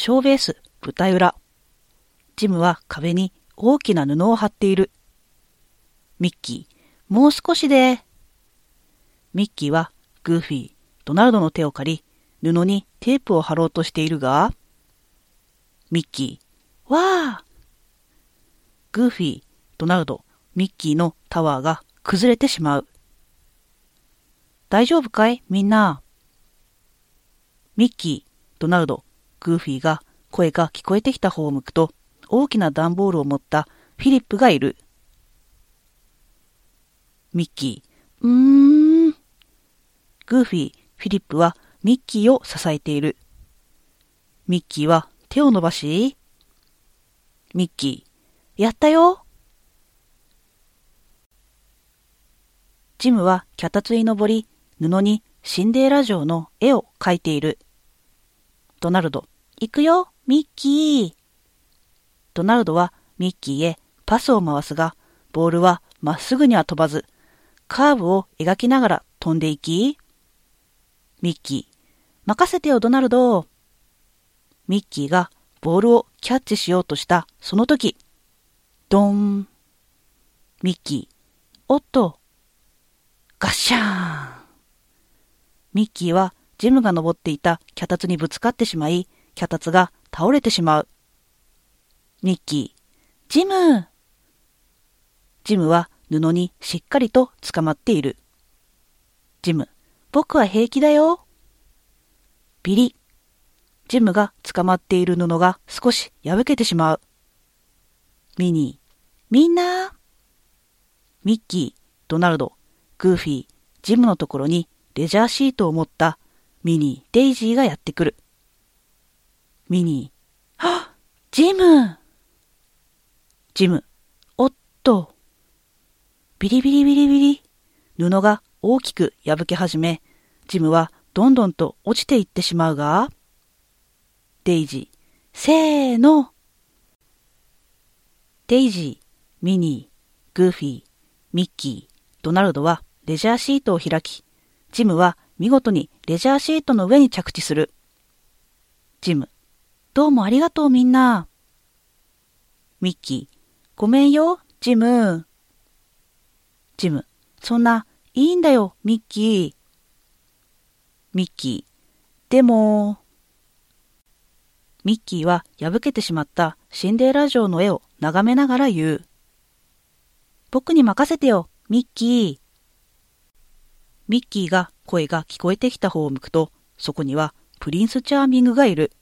小ベース舞台裏。ジムは壁に大きな布を貼っている。ミッキー、もう少しで。ミッキーはグーフィー、ドナルドの手を借り、布にテープを貼ろうとしているが、ミッキー、わあグーフィー、ドナルド、ミッキーのタワーが崩れてしまう。大丈夫かいみんな。ミッキー、ドナルド、グーフィーが声が聞こえてきた方を向くと、大きな段ボールを持ったフィリップがいる。ミッキー、うーん。グーフィー、フィリップはミッキーを支えている。ミッキーは手を伸ばし、ミッキー、やったよジムは脚立に登り、布にシンデーラ城の絵を描いている。ドナルド、行くよ、ミッキー。ドナルドはミッキーへパスを回すが、ボールはまっすぐには飛ばず、カーブを描きながら飛んでいき、ミッキー、任せてよ、ドナルド。ミッキーがボールをキャッチしようとしたその時、ドン。ミッキー、おっと、ガッシャーンミッキーはジムが登っていた脚立にぶつかってしまい、脚立が倒れてしまう。ミッキー、ジムジムは布にしっかりと捕まっている。ジム、僕は平気だよ。ビリ。ジムが捕まっている布が少し破けてしまう。ミニー、みんなミッキー、ドナルド、グーフィー、ジムのところにレジャーシートを持ったミニー、デイジーがやってくる。ミニー、はっジムジム、おっと。ビリビリビリビリ。布が大きく破け始め、ジムはどんどんと落ちていってしまうが、デイジー、せーの。デイジー、ミニー、グーフィー、ミッキー、ドナルドはレジャーシートを開き、ジムは見事にレジャーシートの上に着地する。ジム、どうもありがとうみんな。ミッキー、ごめんよ、ジム。ジム、そんな、いいんだよ、ミッキー。ミッキー、でも、ミッキーは破けてしまったシンデレラ城の絵を眺めながら言う。僕に任せてよ、ミッキー。ミッキーが声が聞こえてきた方を向くと、そこにはプリンスチャーミングがいる。